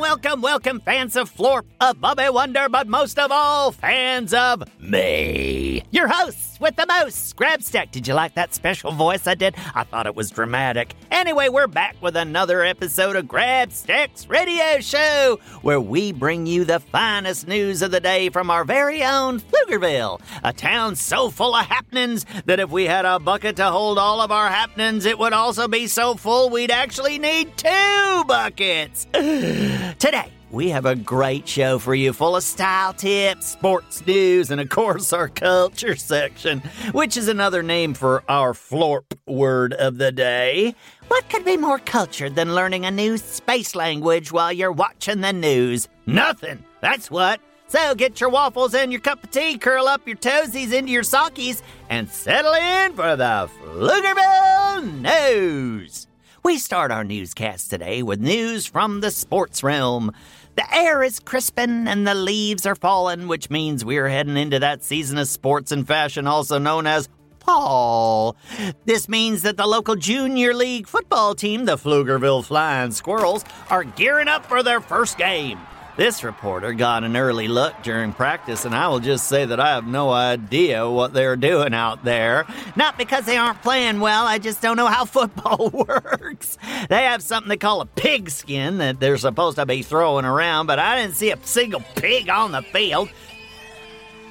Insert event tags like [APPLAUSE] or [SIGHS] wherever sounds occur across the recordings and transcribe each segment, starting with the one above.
Welcome, welcome, fans of Florp, of Bobby Wonder, but most of all, fans of me. Your hosts with the most, Grabstack. Did you like that special voice I did? I thought it was dramatic. Anyway, we're back with another episode of Grabstack's radio show, where we bring you the finest news of the day from our very own Pflugerville, a town so full of happenings that if we had a bucket to hold all of our happenings, it would also be so full we'd actually need two buckets. [SIGHS] Today, we have a great show for you full of style tips, sports news, and of course our culture section, which is another name for our florp word of the day. What could be more cultured than learning a new space language while you're watching the news? Nothing. That's what. So get your waffles and your cup of tea, curl up your toesies into your sockies, and settle in for the Pflugerville News. We start our newscast today with news from the sports realm. The air is crisping and the leaves are falling, which means we're heading into that season of sports and fashion, also known as fall. This means that the local junior league football team, the Pflugerville Flying Squirrels, are gearing up for their first game. This reporter got an early look during practice, and I will just say that I have no idea what they're doing out there. Not because they aren't playing well, I just don't know how [LAUGHS] football [LAUGHS] works. They have something they call a pigskin that they're supposed to be throwing around, but I didn't see a single pig on the field.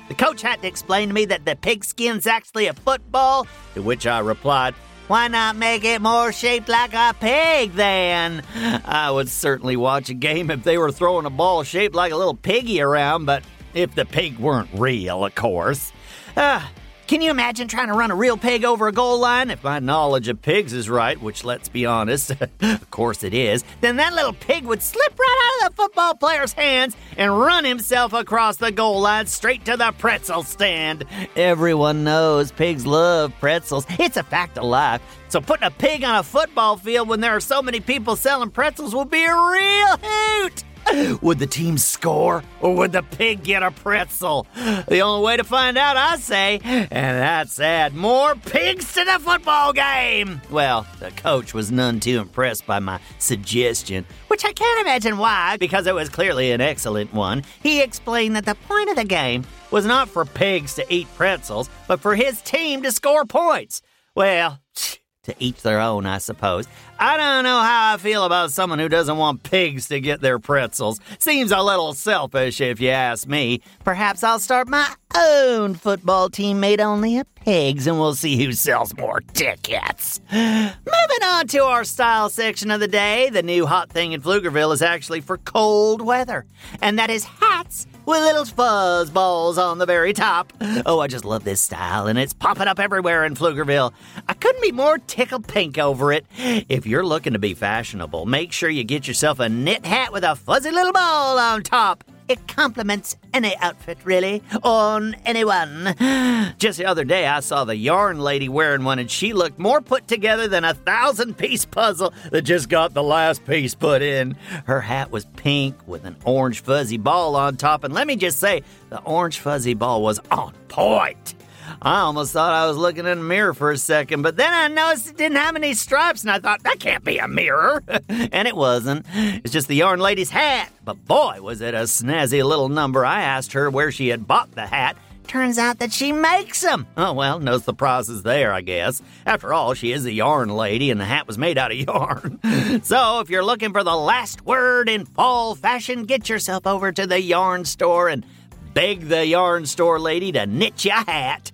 The coach had to explain to me that the pigskin's actually a football, to which I replied, why not make it more shaped like a pig then? I would certainly watch a game if they were throwing a ball shaped like a little piggy around, but if the pig weren't real, of course. Ah, can you imagine trying to run a real pig over a goal line? If my knowledge of pigs is right, which let's be honest, [LAUGHS] of course it is, then that little pig would slip right out of the football player's hands and run himself across the goal line straight to the pretzel stand. Everyone knows pigs love pretzels. It's a fact of life. So putting a pig on a football field when there are so many people selling pretzels will be a real hoot. [LAUGHS] Would the team score or would the pig get a pretzel? The only way to find out, I say, and that's add more pigs to the football game. Well, the coach was none too impressed by my suggestion, which I can't imagine why, because it was clearly an excellent one. He explained that the point of the game was not for pigs to eat pretzels, but for his team to score points. Well, [SNIFFS] to each their own, I suppose. I don't know how I feel about someone who doesn't want pigs to get their pretzels. Seems a little selfish, if you ask me. Perhaps I'll start my own football team made only of pigs, and we'll see who sells more tickets. Moving on to our style section of the day, the new hot thing in Pflugerville is actually for cold weather, and that is hats with little fuzz balls on the very top. Oh, I just love this style, and it's popping up everywhere in Pflugerville. I couldn't be more tickled pink over it. If you're looking to be fashionable, make sure you get yourself a knit hat with a fuzzy little ball on top. It complements any outfit, really, on anyone. [GASPS] Just the other day, I saw the yarn lady wearing one, and she looked more put together than a thousand piece puzzle that just got the last piece put in. Her hat was pink with an orange fuzzy ball on top, and let me just say, the orange fuzzy ball was on point. I almost thought I was looking in a mirror for a second, but then I noticed it didn't have any stripes, and I thought, that can't be a mirror. [LAUGHS] and it wasn't. It's just the yarn lady's hat. But boy, was it a snazzy little number. I asked her where she had bought the hat. turns out that she makes them. Oh, well, no surprises there, I guess. After all, she is a yarn lady and the hat was made out of [LAUGHS] yarn. so if you're looking for the last word in fall fashion, get yourself over to the yarn store and beg the yarn store lady to knit you a hat.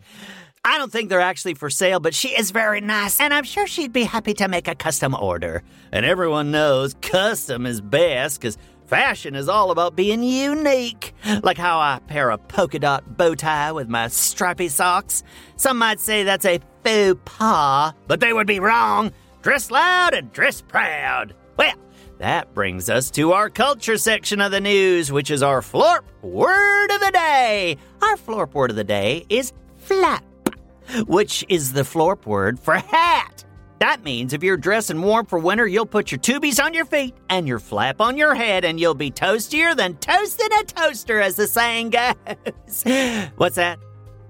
I don't think they're actually for sale, but she is very nice, and I'm sure she'd be happy to make a custom order. And everyone knows custom is best because fashion is all about being unique. Like how I pair a polka dot bow tie with my stripy socks. Some might say that's a faux pas, but they would be wrong. Dress loud and dress proud. Well, that brings us to our culture section of the news, which is our florp word of the day. Our florp word of the day is flap which is the florp word for hat. That means if you're dressing warm for winter, you'll put your tubies on your feet and your flap on your head, and you'll be toastier than toasting a toaster, as the saying goes. [LAUGHS] What's that?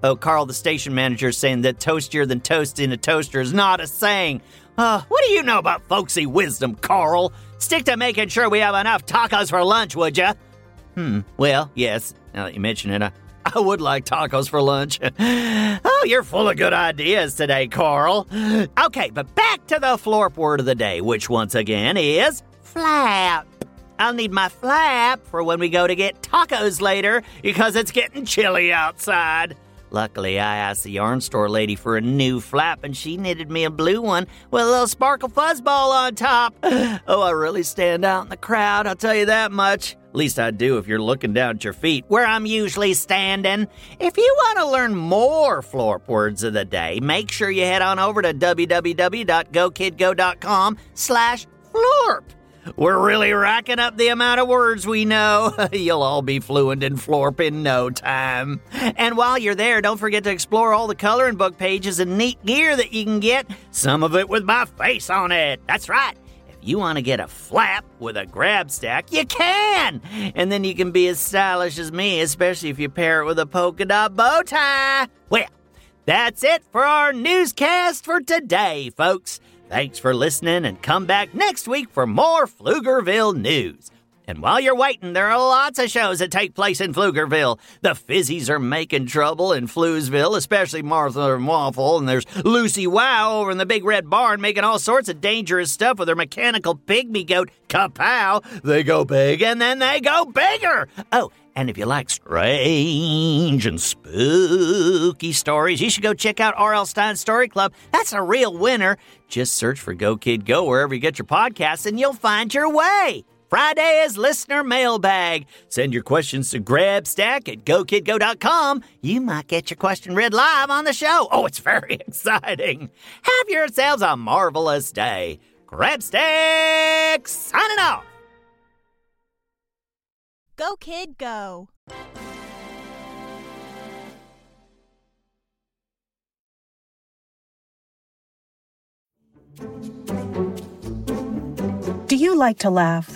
Oh, Carl, the station manager, is saying that toastier than toasting a toaster is not a saying. Uh, what do you know about folksy wisdom, Carl? Stick to making sure we have enough tacos for lunch, would you? Hmm, well, yes, now that you mention it, I, [LAUGHS] I would like tacos for lunch. [LAUGHS] oh, you're full of good ideas today, Carl. Okay, but back to the florp word of the day, which once again is flap. I'll need my flap for when we go to get tacos later because it's getting chilly outside. Luckily, I asked the yarn store lady for a new flap and she knitted me a blue one with a little sparkle fuzzball on top. [LAUGHS] Oh, I really stand out in the crowd, I'll tell you that much. Least I do if you're looking down at your feet, where I'm usually standing. If you want to learn more Florp words of the day, make sure you head on over to www.gokidgo.com slash florp. We're really racking up the amount of words we know. [LAUGHS] You'll all be fluent in Florp in no time. And while you're there, don't forget to explore all the coloring book pages and neat gear that you can get, some of it with my face on it. That's right. You want to get a flap with a Grabstack, you can! And then you can be as stylish as me, especially if you pair it with a polka dot bow tie. Well, that's it for our newscast for today, folks. Thanks for listening and come back next week for more Pflugerville news. And while you're waiting, there are lots of shows that take place in Pflugerville. The Fizzies are making trouble in Fluesville, especially Martha and Waffle, and there's Lucy Wow over in the Big Red Barn making all sorts of dangerous stuff with her mechanical pygmy goat, Kapow. They go big and then they go bigger. Oh, and if you like strange and spooky stories, you should go check out R.L. Stine's Story Club. That's a real winner. Just search for Go Kid Go wherever you get your podcasts and you'll find your way. Friday is listener mailbag. Send your questions to grabstack at gokidgo.com. You might get your question read live on the show. Oh, it's very [LAUGHS] exciting. Have yourselves a marvelous day. Grabstack signing off. Go, kid, go. Do you like to laugh?